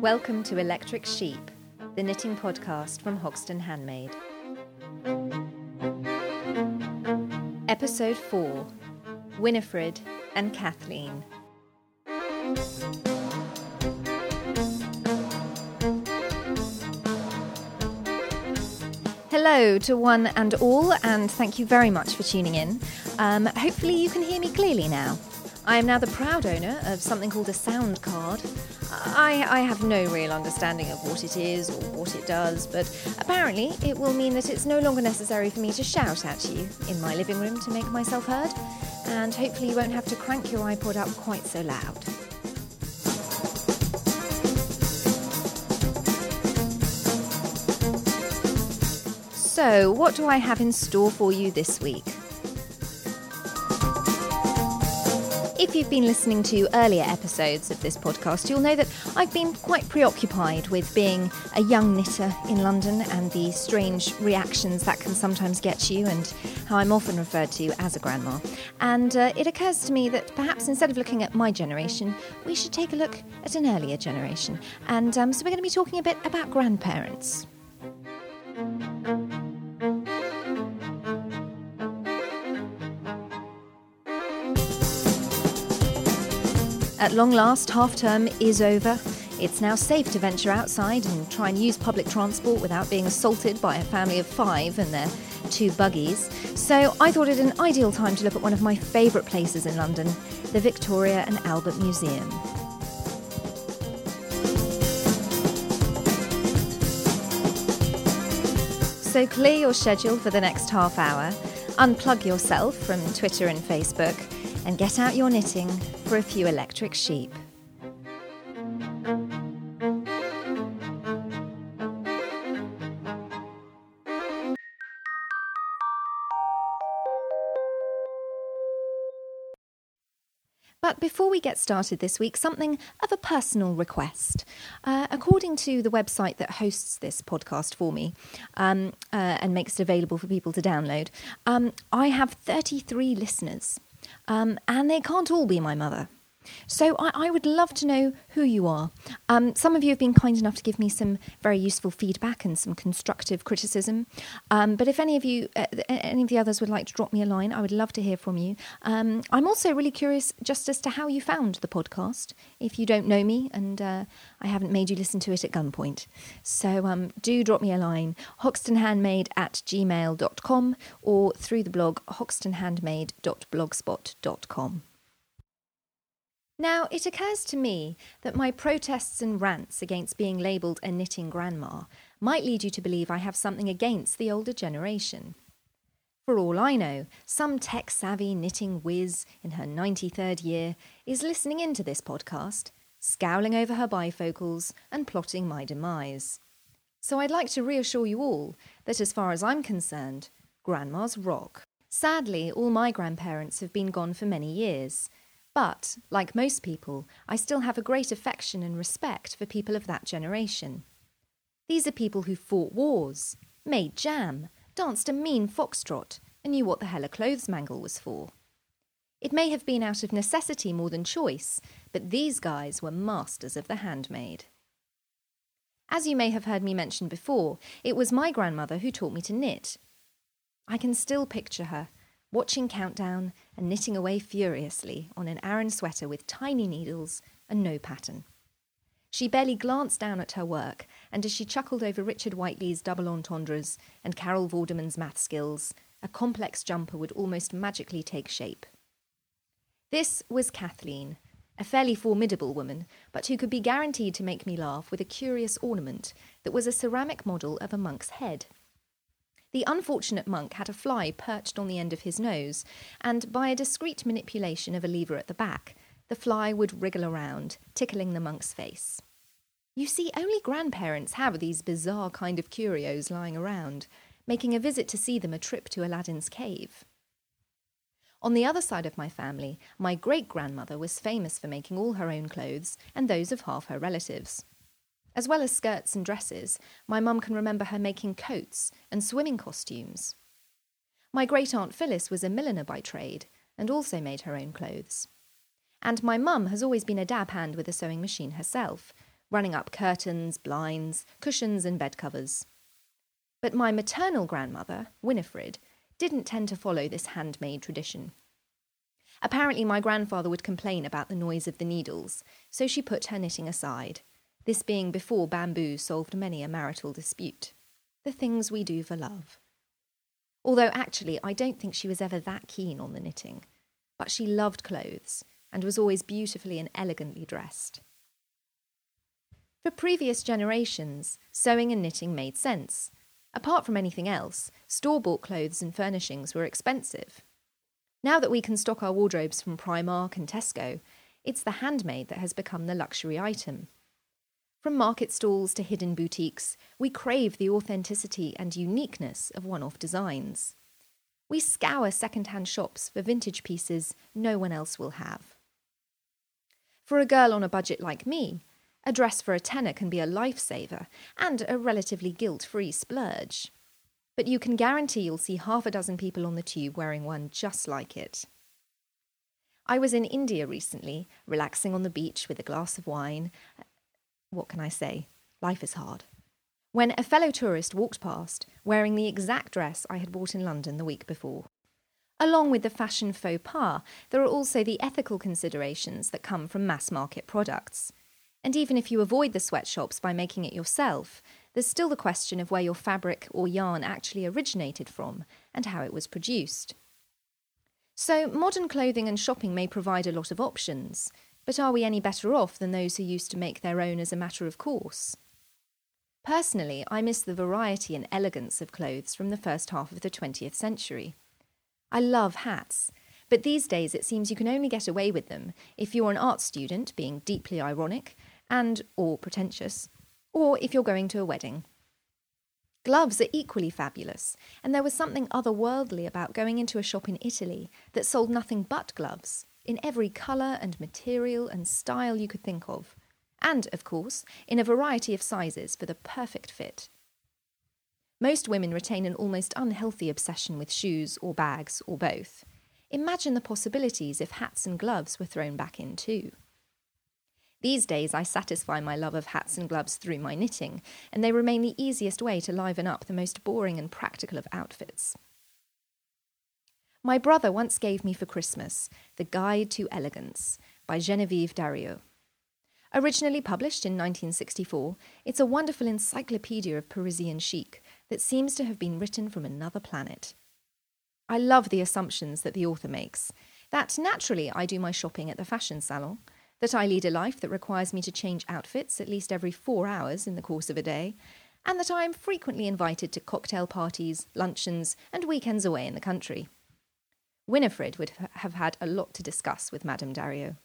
Welcome to Electric Sheep, the knitting podcast from Hoxton Handmade. Episode 4 Winifred and Kathleen. Hello to one and all, and thank you very much for tuning in. Um, hopefully, you can hear me clearly now. I am now the proud owner of something called a sound card. I, I have no real understanding of what it is or what it does, but apparently it will mean that it's no longer necessary for me to shout at you in my living room to make myself heard, and hopefully you won't have to crank your iPod up quite so loud. So, what do I have in store for you this week? If you've been listening to earlier episodes of this podcast, you'll know that I've been quite preoccupied with being a young knitter in London and the strange reactions that can sometimes get you, and how I'm often referred to as a grandma. And uh, it occurs to me that perhaps instead of looking at my generation, we should take a look at an earlier generation. And um, so we're going to be talking a bit about grandparents. At long last, half term is over. It's now safe to venture outside and try and use public transport without being assaulted by a family of five and their two buggies. So I thought it an ideal time to look at one of my favourite places in London, the Victoria and Albert Museum. So clear your schedule for the next half hour, unplug yourself from Twitter and Facebook and get out your knitting for a few electric sheep. But before we get started this week, something of a personal request. Uh, according to the website that hosts this podcast for me um, uh, and makes it available for people to download, um, I have 33 listeners. Um, and they can't all be my mother. So I, I, would love to know who you are. Um, some of you have been kind enough to give me some very useful feedback and some constructive criticism. Um, but if any of you, uh, any of the others would like to drop me a line, I would love to hear from you. Um, I'm also really curious just as to how you found the podcast. If you don't know me and uh, I haven't made you listen to it at gunpoint. So um, do drop me a line, hoxtonhandmade at gmail.com or through the blog hoxtonhandmade.blogspot.com. Now, it occurs to me that my protests and rants against being labelled a knitting grandma might lead you to believe I have something against the older generation. For all I know, some tech savvy knitting whiz in her 93rd year is listening into this podcast, scowling over her bifocals and plotting my demise. So I'd like to reassure you all that as far as I'm concerned, grandmas rock. Sadly, all my grandparents have been gone for many years but, like most people, I still have a great affection and respect for people of that generation. These are people who fought wars, made jam, danced a mean foxtrot, and knew what the hell a clothes mangle was for. It may have been out of necessity more than choice, but these guys were masters of the handmade. As you may have heard me mention before, it was my grandmother who taught me to knit. I can still picture her, watching Countdown and knitting away furiously on an Aran sweater with tiny needles and no pattern. She barely glanced down at her work, and as she chuckled over Richard Whiteley's double entendres and Carol Vorderman's math skills, a complex jumper would almost magically take shape. This was Kathleen, a fairly formidable woman, but who could be guaranteed to make me laugh with a curious ornament that was a ceramic model of a monk's head. The unfortunate monk had a fly perched on the end of his nose, and by a discreet manipulation of a lever at the back, the fly would wriggle around, tickling the monk's face. You see, only grandparents have these bizarre kind of curios lying around, making a visit to see them a trip to Aladdin's cave. On the other side of my family, my great grandmother was famous for making all her own clothes and those of half her relatives. As well as skirts and dresses, my mum can remember her making coats and swimming costumes. My great aunt Phyllis was a milliner by trade and also made her own clothes. And my mum has always been a dab hand with a sewing machine herself, running up curtains, blinds, cushions, and bed covers. But my maternal grandmother, Winifred, didn't tend to follow this handmade tradition. Apparently, my grandfather would complain about the noise of the needles, so she put her knitting aside, this being before bamboo solved many a marital dispute. The things we do for love. Although actually, I don't think she was ever that keen on the knitting, but she loved clothes and was always beautifully and elegantly dressed. For previous generations, sewing and knitting made sense. Apart from anything else, store bought clothes and furnishings were expensive. Now that we can stock our wardrobes from Primark and Tesco, it's the handmade that has become the luxury item. From market stalls to hidden boutiques, we crave the authenticity and uniqueness of one off designs. We scour second hand shops for vintage pieces no one else will have. For a girl on a budget like me, a dress for a tenner can be a lifesaver and a relatively guilt free splurge. But you can guarantee you'll see half a dozen people on the tube wearing one just like it. I was in India recently, relaxing on the beach with a glass of wine, what can I say? Life is hard. When a fellow tourist walked past wearing the exact dress I had bought in London the week before. Along with the fashion faux pas, there are also the ethical considerations that come from mass market products. And even if you avoid the sweatshops by making it yourself, there's still the question of where your fabric or yarn actually originated from and how it was produced. So, modern clothing and shopping may provide a lot of options, but are we any better off than those who used to make their own as a matter of course? Personally, I miss the variety and elegance of clothes from the first half of the 20th century. I love hats, but these days it seems you can only get away with them if you're an art student being deeply ironic and or pretentious, or if you're going to a wedding. Gloves are equally fabulous, and there was something otherworldly about going into a shop in Italy that sold nothing but gloves in every colour and material and style you could think of, and, of course, in a variety of sizes for the perfect fit. Most women retain an almost unhealthy obsession with shoes or bags or both. Imagine the possibilities if hats and gloves were thrown back in too. These days, I satisfy my love of hats and gloves through my knitting, and they remain the easiest way to liven up the most boring and practical of outfits. My brother once gave me for Christmas The Guide to Elegance by Genevieve Dariaux. Originally published in 1964, it's a wonderful encyclopedia of Parisian chic that seems to have been written from another planet. I love the assumptions that the author makes that naturally I do my shopping at the fashion salon, that I lead a life that requires me to change outfits at least every four hours in the course of a day, and that I am frequently invited to cocktail parties, luncheons, and weekends away in the country. Winifred would have had a lot to discuss with Madame Dariaux.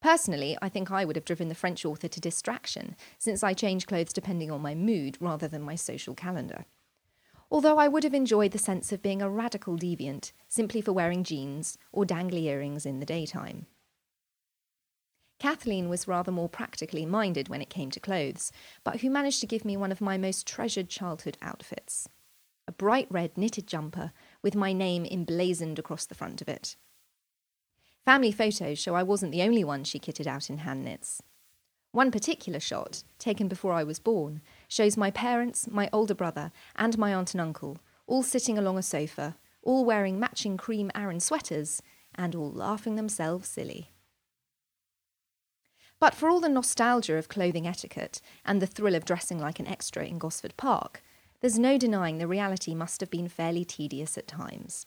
Personally, I think I would have driven the French author to distraction, since I change clothes depending on my mood rather than my social calendar. Although I would have enjoyed the sense of being a radical deviant simply for wearing jeans or dangly earrings in the daytime. Kathleen was rather more practically minded when it came to clothes, but who managed to give me one of my most treasured childhood outfits a bright red knitted jumper with my name emblazoned across the front of it. Family photos show I wasn't the only one she kitted out in hand knits. One particular shot, taken before I was born, shows my parents, my older brother, and my aunt and uncle all sitting along a sofa, all wearing matching cream Aran sweaters, and all laughing themselves silly. But for all the nostalgia of clothing etiquette and the thrill of dressing like an extra in Gosford Park, there's no denying the reality must have been fairly tedious at times.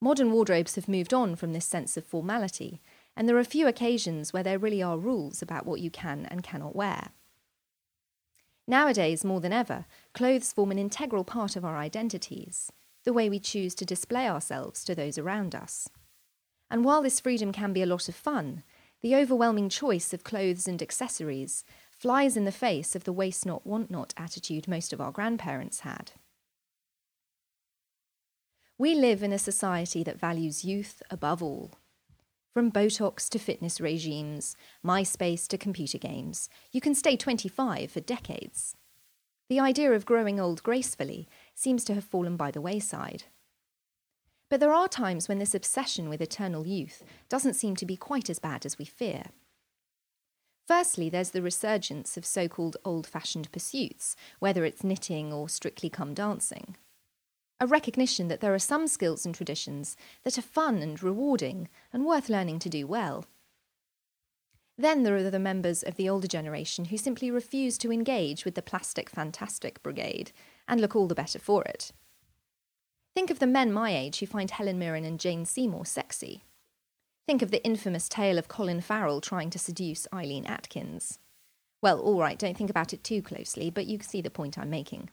Modern wardrobes have moved on from this sense of formality, and there are few occasions where there really are rules about what you can and cannot wear. Nowadays, more than ever, clothes form an integral part of our identities, the way we choose to display ourselves to those around us. And while this freedom can be a lot of fun, the overwhelming choice of clothes and accessories flies in the face of the waste not, want not attitude most of our grandparents had. We live in a society that values youth above all. From Botox to fitness regimes, MySpace to computer games, you can stay 25 for decades. The idea of growing old gracefully seems to have fallen by the wayside. But there are times when this obsession with eternal youth doesn't seem to be quite as bad as we fear. Firstly, there's the resurgence of so called old fashioned pursuits, whether it's knitting or strictly come dancing. A recognition that there are some skills and traditions that are fun and rewarding and worth learning to do well. Then there are the members of the older generation who simply refuse to engage with the plastic fantastic brigade and look all the better for it. Think of the men my age who find Helen Mirren and Jane Seymour sexy. Think of the infamous tale of Colin Farrell trying to seduce Eileen Atkins. Well, all right, don't think about it too closely, but you see the point I'm making.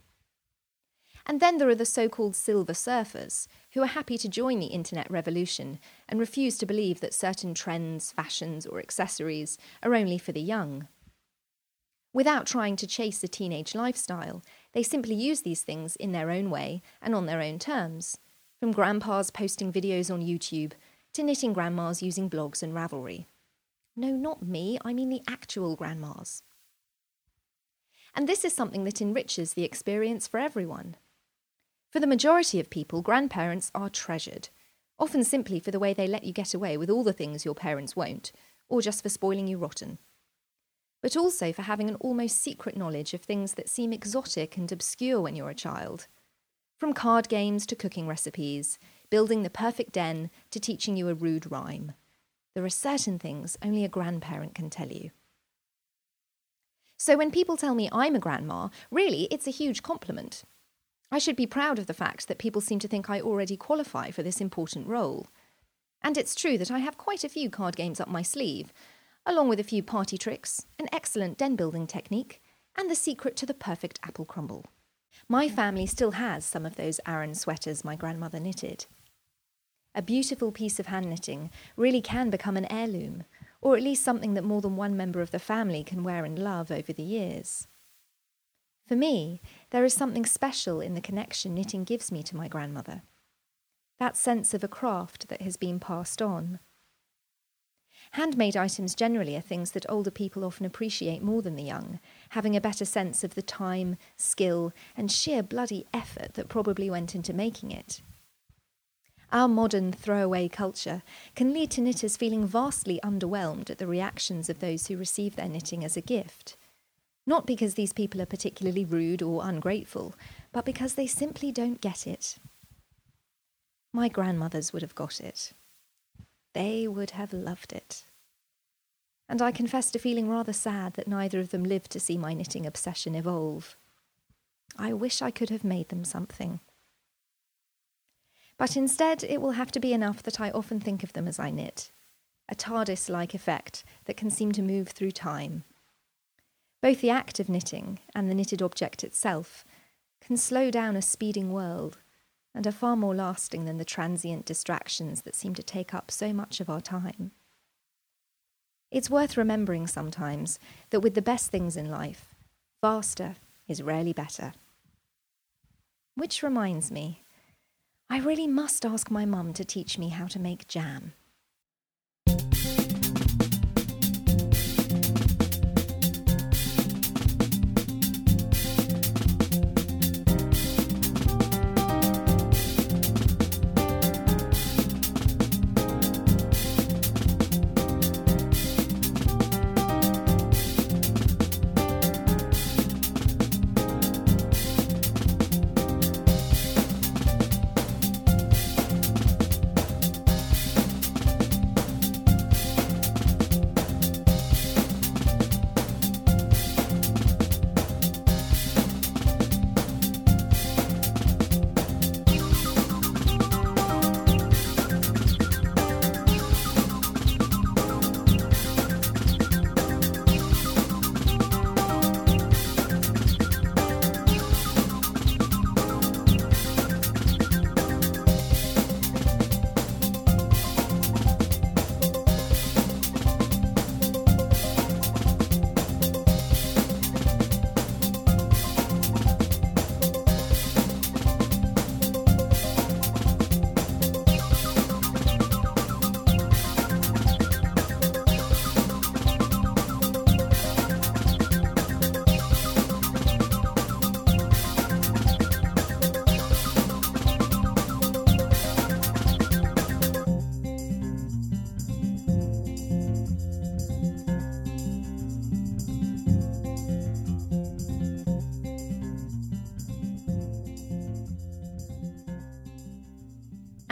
And then there are the so called silver surfers, who are happy to join the internet revolution and refuse to believe that certain trends, fashions, or accessories are only for the young. Without trying to chase a teenage lifestyle, they simply use these things in their own way and on their own terms, from grandpas posting videos on YouTube to knitting grandmas using blogs and Ravelry. No, not me, I mean the actual grandmas. And this is something that enriches the experience for everyone. For the majority of people, grandparents are treasured, often simply for the way they let you get away with all the things your parents won't, or just for spoiling you rotten. But also for having an almost secret knowledge of things that seem exotic and obscure when you're a child. From card games to cooking recipes, building the perfect den to teaching you a rude rhyme. There are certain things only a grandparent can tell you. So when people tell me I'm a grandma, really it's a huge compliment. I should be proud of the fact that people seem to think I already qualify for this important role. And it's true that I have quite a few card games up my sleeve, along with a few party tricks, an excellent den building technique, and the secret to the perfect apple crumble. My family still has some of those Aran sweaters my grandmother knitted. A beautiful piece of hand knitting really can become an heirloom, or at least something that more than one member of the family can wear and love over the years. For me, there is something special in the connection knitting gives me to my grandmother. That sense of a craft that has been passed on. Handmade items generally are things that older people often appreciate more than the young, having a better sense of the time, skill, and sheer bloody effort that probably went into making it. Our modern throwaway culture can lead to knitters feeling vastly underwhelmed at the reactions of those who receive their knitting as a gift not because these people are particularly rude or ungrateful, but because they simply don't get it. My grandmothers would have got it. They would have loved it. And I confess to feeling rather sad that neither of them lived to see my knitting obsession evolve. I wish I could have made them something. But instead, it will have to be enough that I often think of them as I knit, a TARDIS like effect that can seem to move through time both the act of knitting and the knitted object itself can slow down a speeding world and are far more lasting than the transient distractions that seem to take up so much of our time. It's worth remembering sometimes that with the best things in life, faster is rarely better. Which reminds me, I really must ask my mum to teach me how to make jam.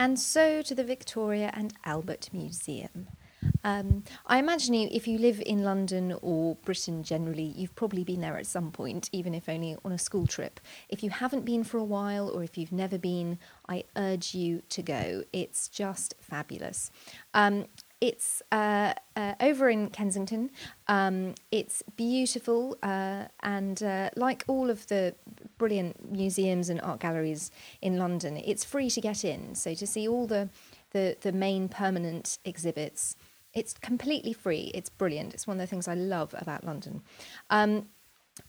And so to the Victoria and Albert Museum. Um, I imagine if you live in London or Britain generally, you've probably been there at some point, even if only on a school trip. If you haven't been for a while or if you've never been, I urge you to go. It's just fabulous. Um, it's uh, uh, over in Kensington. Um, it's beautiful, uh, and uh, like all of the brilliant museums and art galleries in London, it's free to get in. So to see all the the, the main permanent exhibits, it's completely free. It's brilliant. It's one of the things I love about London. Um,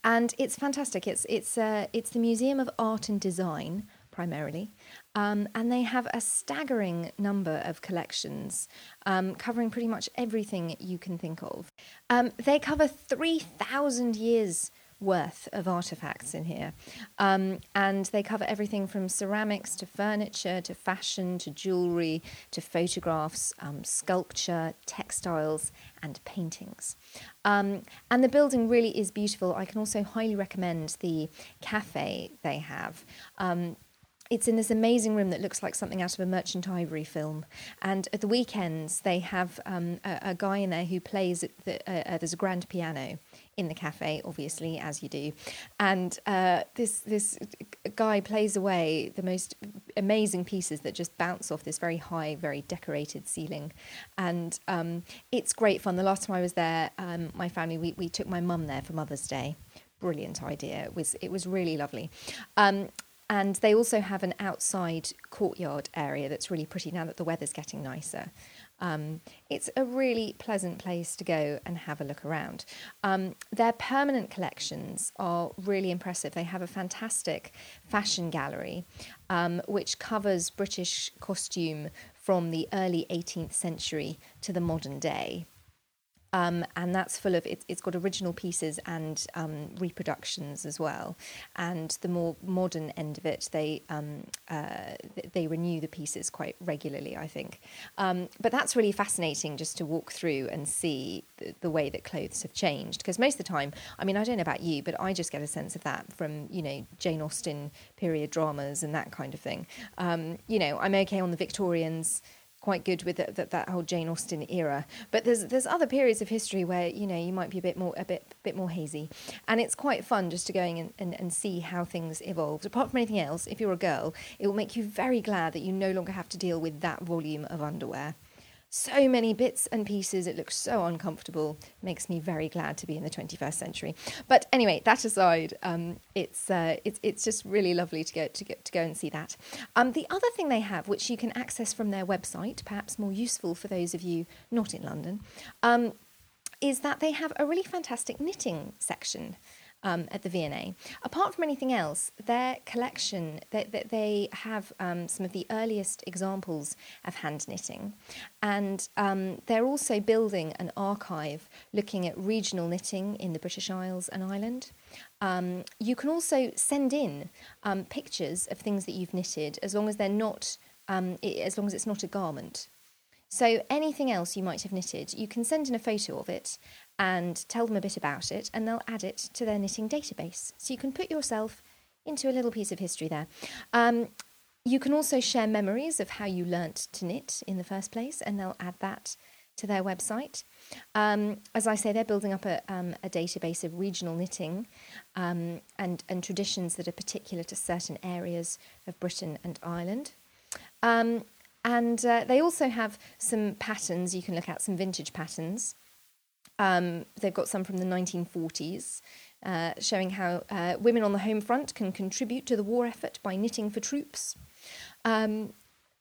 and it's fantastic. It's it's uh, it's the Museum of Art and Design primarily, um, and they have a staggering number of collections um, covering pretty much everything you can think of. Um, they cover three thousand years worth of artifacts in here. Um, and they cover everything from ceramics to furniture to fashion to jewellery to photographs, um, sculpture, textiles, and paintings. Um, and the building really is beautiful. I can also highly recommend the cafe they have. Um, it's in this amazing room that looks like something out of a Merchant Ivory film. And at the weekends, they have um, a, a, guy in there who plays. The, uh, uh, there's a grand piano in the cafe, obviously, as you do, and uh, this this guy plays away the most amazing pieces that just bounce off this very high, very decorated ceiling, and um, it's great fun. The last time I was there, um, my family we, we took my mum there for Mother's Day brilliant idea. It was it was really lovely. Um, and they also have an outside courtyard area that's really pretty now that the weather's getting nicer. Um, it's a really pleasant place to go and have a look around. Um, their permanent collections are really impressive. They have a fantastic fashion gallery um, which covers British costume from the early 18th century to the modern day. Um, and that's full of it, it's got original pieces and um, reproductions as well. And the more modern end of it, they um, uh, they renew the pieces quite regularly, I think. Um, but that's really fascinating just to walk through and see the, the way that clothes have changed. Because most of the time, I mean, I don't know about you, but I just get a sense of that from you know Jane Austen period dramas and that kind of thing. Um, you know, I'm okay on the Victorians quite good with the, that that whole Jane Austen era. But there's there's other periods of history where you know you might be a bit more a bit bit more hazy, and it's quite fun just to go in and, and, and see how things evolved. Apart from anything else, if you're a girl, it will make you very glad that you no longer have to deal with that volume of underwear so many bits and pieces. It looks so uncomfortable. Makes me very glad to be in the 21st century. But anyway, that aside, um, it's uh, it's it's just really lovely to go to get to go and see that. Um, the other thing they have, which you can access from their website, perhaps more useful for those of you not in London, um, is that they have a really fantastic knitting section um, at the V&A. Apart from anything else, their collection, they, they, have um, some of the earliest examples of hand knitting. And um, they're also building an archive looking at regional knitting in the British Isles and Ireland. Um, you can also send in um, pictures of things that you've knitted as long as they're not, um, as long as it's not a garment. So anything else you might have knitted, you can send in a photo of it and tell them a bit about it, and they'll add it to their knitting database. So you can put yourself into a little piece of history there. Um, you can also share memories of how you learnt to knit in the first place, and they'll add that to their website. Um, as I say, they're building up a, um, a database of regional knitting um, and, and traditions that are particular to certain areas of Britain and Ireland. And uh, they also have some patterns, you can look at some vintage patterns. Um, they've got some from the 1940s, uh, showing how uh, women on the home front can contribute to the war effort by knitting for troops. Um,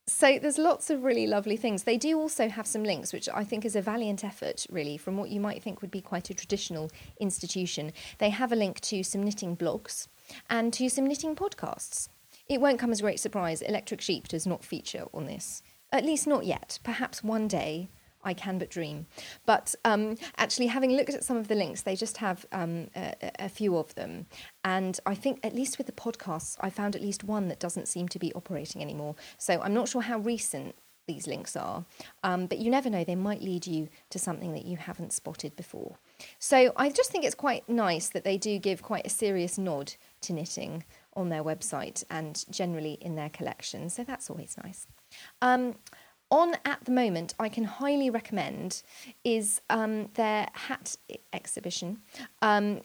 so there's lots of really lovely things. They do also have some links, which I think is a valiant effort, really, from what you might think would be quite a traditional institution. They have a link to some knitting blogs and to some knitting podcasts. It won't come as a great surprise. Electric Sheep does not feature on this, at least not yet. Perhaps one day I can but dream. But um, actually, having looked at some of the links, they just have um, a, a, few of them. And I think, at least with the podcasts, I found at least one that doesn't seem to be operating anymore. So I'm not sure how recent these links are. Um, but you never know, they might lead you to something that you haven't spotted before. So I just think it's quite nice that they do give quite a serious nod to knitting on their website and generally in their collection. So that's always nice. Um, on at the moment, I can highly recommend is um, their hat exhibition. Um,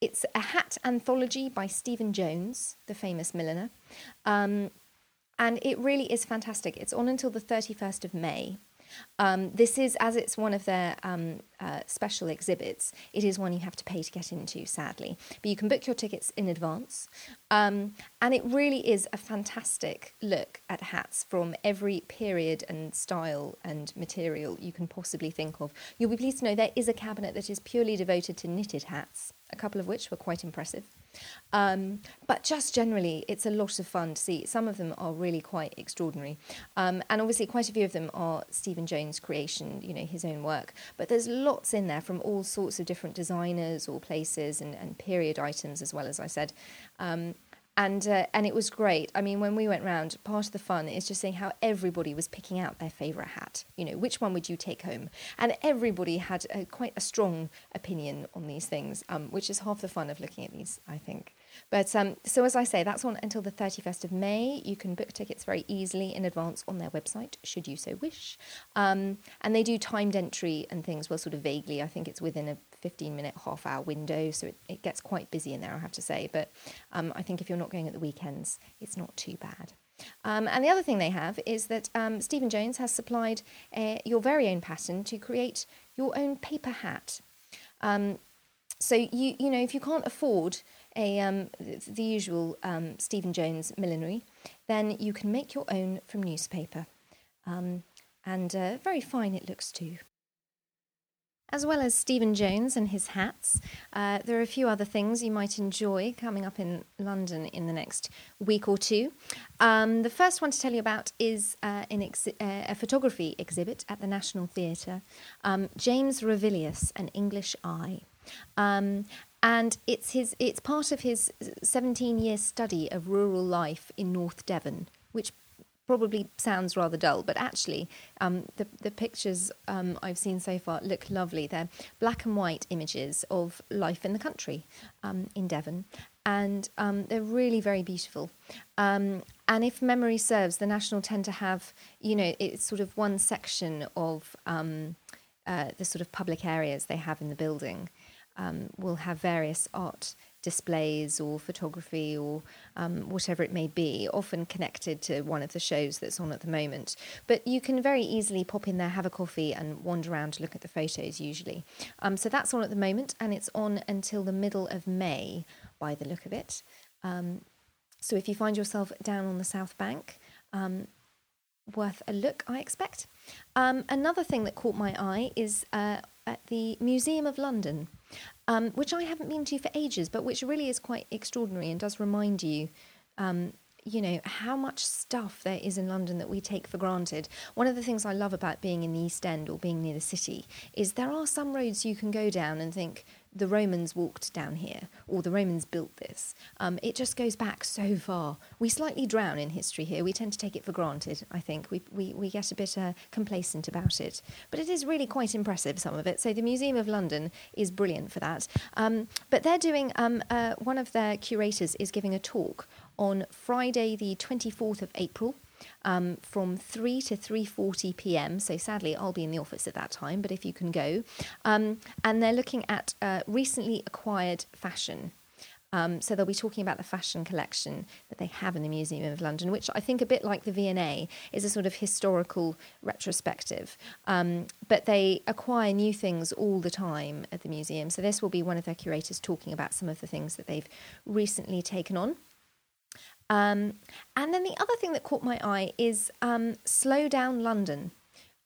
it's a hat anthology by Stephen Jones, the famous milliner. Um, and it really is fantastic. It's on until the 31st of May. Um, this is, as it's one of their um, uh, special exhibits, it is one you have to pay to get into, sadly. But you can book your tickets in advance. Um, and it really is a fantastic look at hats from every period and style and material you can possibly think of. You'll be pleased to know there is a cabinet that is purely devoted to knitted hats, a couple of which were quite impressive. Um, but just generally, it's a lot of fun to see. Some of them are really quite extraordinary. Um, and obviously, quite a few of them are Stephen Jones' creation, you know, his own work. But there's lots in there from all sorts of different designers or places and, and period items, as well as I said. Um, and uh, and it was great. I mean, when we went round, part of the fun is just seeing how everybody was picking out their favourite hat. You know, which one would you take home? And everybody had a, quite a strong opinion on these things, um, which is half the fun of looking at these, I think. But um, so as I say, that's on until the 31st of May. You can book tickets very easily in advance on their website, should you so wish. Um, and they do timed entry and things, well, sort of vaguely. I think it's within a 15 minute, half hour window. So it, it gets quite busy in there, I have to say. But um, I think if you're not going at the weekends, it's not too bad. Um, and the other thing they have is that um, Stephen Jones has supplied uh, your very own pattern to create your own paper hat. Um, so you you know if you can't afford a um, the usual um, Stephen Jones millinery, then you can make your own from newspaper, and uh, very fine it looks too. As well as Stephen Jones and his hats, uh, there are a few other things you might enjoy coming up in London in the next week or two. Um, the first one to tell you about is uh, ex- uh, a photography exhibit at the National Theatre. Um, James Ravilious, An English Eye. Um, and it's his it's part of his 17 year study of rural life in North Devon, which probably sounds rather dull, but actually, um, the, the pictures um, I've seen so far look lovely. They're black and white images of life in the country um, in Devon, and um, they're really very beautiful. Um, and if memory serves, the National tend to have, you know, it's sort of one section of um, uh, the sort of public areas they have in the building. will have various art displays or photography or um, whatever it may be, often connected to one of the shows that's on at the moment. But you can very easily pop in there, have a coffee, and wander around to look at the photos usually. Um, so that's on at the moment, and it's on until the middle of May by the look of it. Um, so if you find yourself down on the South Bank, um, worth a look, I expect. Um, another thing that caught my eye is uh, at the Museum of London um, which I haven't been to for ages, but which really is quite extraordinary and does remind you. Um, you know how much stuff there is in London that we take for granted. One of the things I love about being in the East End or being near the city is there are some roads you can go down and think, the Romans walked down here or the Romans built this. Um, it just goes back so far. We slightly drown in history here. We tend to take it for granted, I think. We, we, we get a bit uh, complacent about it. But it is really quite impressive, some of it. So the Museum of London is brilliant for that. Um, but they're doing, um, uh, one of their curators is giving a talk on Friday, the 24th of April um, from 3 to 3.40 p.m. So sadly, I'll be in the office at that time, but if you can go. Um, and they're looking at uh, recently acquired fashion. Um, so they'll be talking about the fashion collection that they have in the Museum of London, which I think a bit like the V&A is a sort of historical retrospective. Um, but they acquire new things all the time at the museum. So this will be one of their curators talking about some of the things that they've recently taken on. Um, and then the other thing that caught my eye is um, Slow Down London.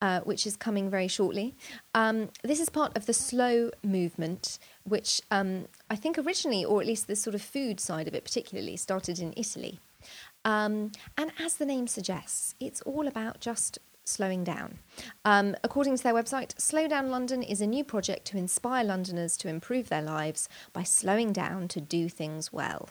Uh, which is coming very shortly. Um, this is part of the slow movement, which um, I think originally, or at least the sort of food side of it particularly, started in Italy. Um, and as the name suggests, it's all about just slowing down. Um, according to their website, Slow Down London is a new project to inspire Londoners to improve their lives by slowing down to do things well.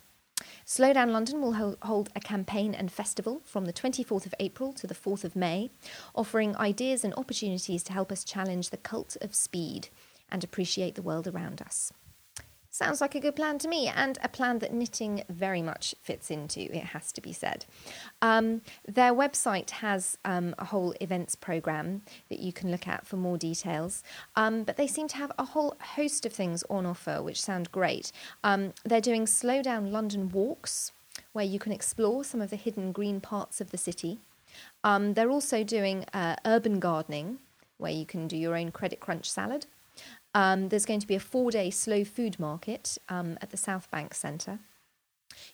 Slow Down London will hold a campaign and festival from the 24th of April to the 4th of May, offering ideas and opportunities to help us challenge the cult of speed and appreciate the world around us. Sounds like a good plan to me, and a plan that knitting very much fits into, it has to be said. Um, their website has um, a whole events program that you can look at for more details, um, but they seem to have a whole host of things on offer, which sound great. Um, they're doing slow down London walks, where you can explore some of the hidden green parts of the city. Um, they're also doing uh, urban gardening, where you can do your own credit crunch salad. Um, there's going to be a four day slow food market um, at the South Bank Centre.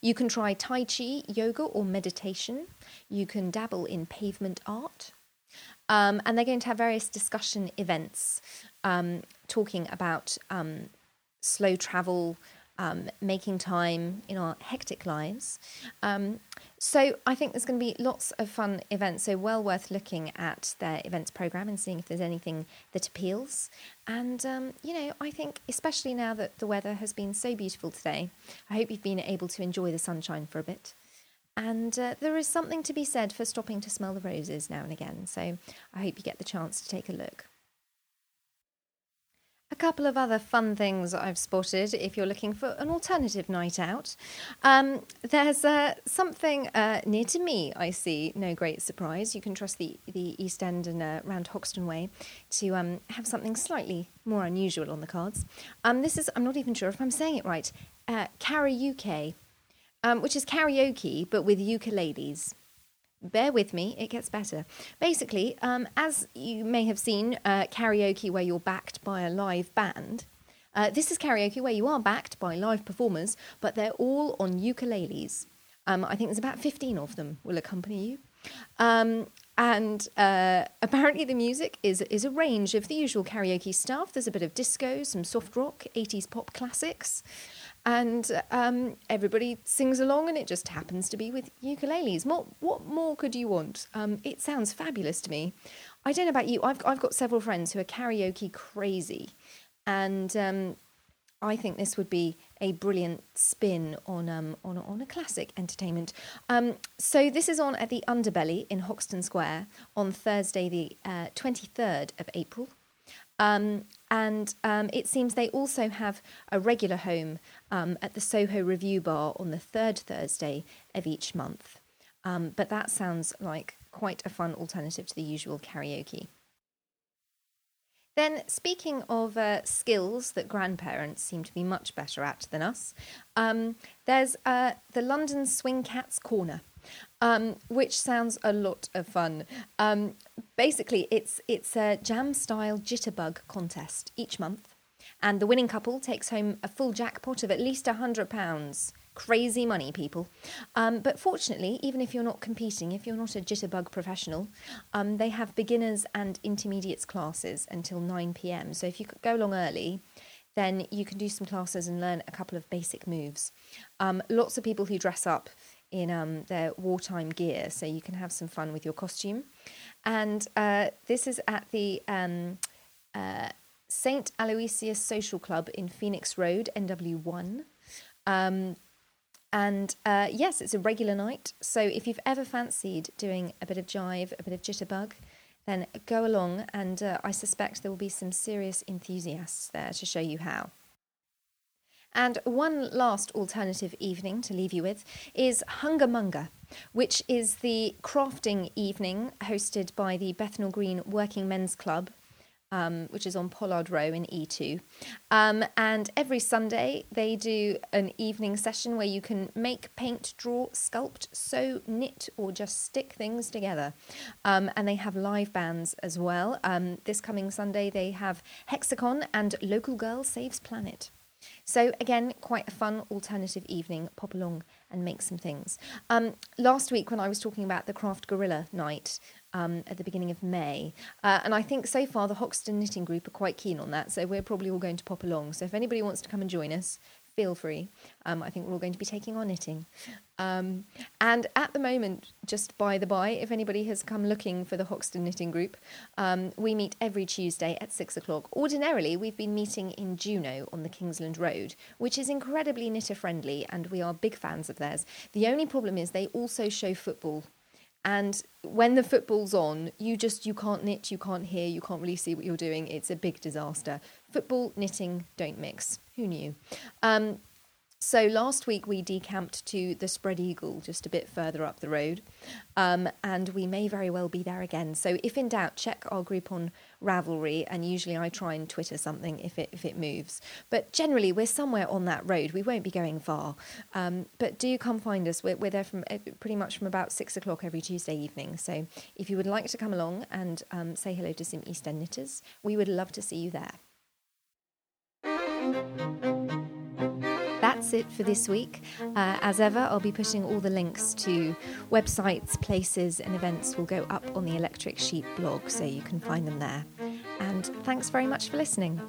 You can try Tai Chi, yoga, or meditation. You can dabble in pavement art. Um, and they're going to have various discussion events um, talking about um, slow travel, um, making time in our hectic lives. Um, so I think there's going to be lots of fun events. So well worth looking at their events program and seeing if there's anything that appeals. And um, you know, I think especially now that the weather has been so beautiful today, I hope you've been able to enjoy the sunshine for a bit. And uh, there is something to be said for stopping to smell the roses now and again. So I hope you get the chance to take a look. Couple of other fun things I've spotted if you're looking for an alternative night out. Um, there's uh, something uh, near to me, I see, no great surprise. You can trust the, the East End and uh, Hoxton Way to um, have something slightly more unusual on the cards. Um, this is, I'm not even sure if I'm saying it right, uh, Ukeoke, um, which is karaoke but with ukuleles bear with me, it gets better. Basically, um, as you may have seen, uh, karaoke where you're backed by a live band. Uh, this is karaoke where you are backed by live performers, but they're all on ukuleles. Um, I think there's about 15 of them will accompany you. Um, and uh, apparently, the music is, is a range of the usual karaoke stuff. There's a bit of disco, some soft rock, 80s pop classics and um, everybody sings along, and it just happens to be with ukuleles. What what more could you want? Um, it sounds fabulous to me. I don't know about you. I've I've got several friends who are karaoke crazy, and um, I think this would be a brilliant spin on um, on on a classic entertainment. Um, so this is on at the Underbelly in Hoxton Square on Thursday, the twenty uh, third of April. Um, and um, it seems they also have a regular home um, at the Soho Revue Bar on the third Thursday of each month. Um, but that sounds like quite a fun alternative to the usual karaoke. Then, speaking of uh, skills that grandparents seem to be much better at than us, um, there's uh, the London Swing Cats Corner um, which sounds a lot of fun. Um, basically, it's it's a jam style jitterbug contest each month, and the winning couple takes home a full jackpot of at least a hundred pounds. Crazy money, people. Um, but fortunately, even if you're not competing, if you're not a jitterbug professional, um, they have beginners and intermediates classes until 9 pm. So if you go along early, then you can do some classes and learn a couple of basic moves. Um, lots of people who dress up in um, their wartime gear, so you can have some fun with your costume. And uh, this is at the um, uh, St. Aloysius Social Club in Phoenix Road, NW1. Um, and uh, yes, it's a regular night. So if you've ever fancied doing a bit of jive, a bit of jitterbug, then go along. And uh, I suspect there will be some serious enthusiasts there to show you how. And one last alternative evening to leave you with is Hungermonger, which is the crafting evening hosted by the Bethnal Green Working Men's Club. Um, which is on Pollard Row in E2. Um, and every Sunday, they do an evening session where you can make, paint, draw, sculpt, sew, knit, or just stick things together. Um, and they have live bands as well. Um, this coming Sunday, they have Hexacon and Local Girl Saves Planet. So, again, quite a fun alternative evening. Pop along and make some things. Um, last week, when I was talking about the Craft Guerrilla night um, at the beginning of May, uh, and I think so far the Hoxton Knitting Group are quite keen on that, so we're probably all going to pop along. So, if anybody wants to come and join us, feel free. Um, I think we're all going to be taking on knitting. Um, and at the moment, just by the by, if anybody has come looking for the Hoxton Knitting Group, um, we meet every Tuesday at six o'clock. Ordinarily, we've been meeting in Juno on the Kingsland Road, which is incredibly knitter friendly, and we are big fans of theirs. The only problem is they also show football And when the football's on, you just you can't knit, you can't hear, you can't really see what you're doing. It's a big disaster. Football, knitting don't mix. Who knew? Um, so last week we decamped to the Spread Eagle, just a bit further up the road, um, and we may very well be there again. So if in doubt, check our group on Ravelry, and usually I try and Twitter something if it if it moves. But generally, we're somewhere on that road. We won't be going far, um, but do come find us. We're, we're there from uh, pretty much from about six o'clock every Tuesday evening. So if you would like to come along and um, say hello to some East End knitters, we would love to see you there. That's it for this week. Uh, as ever, I'll be putting all the links to websites, places, and events will go up on the Electric Sheep blog, so you can find them there. And thanks very much for listening.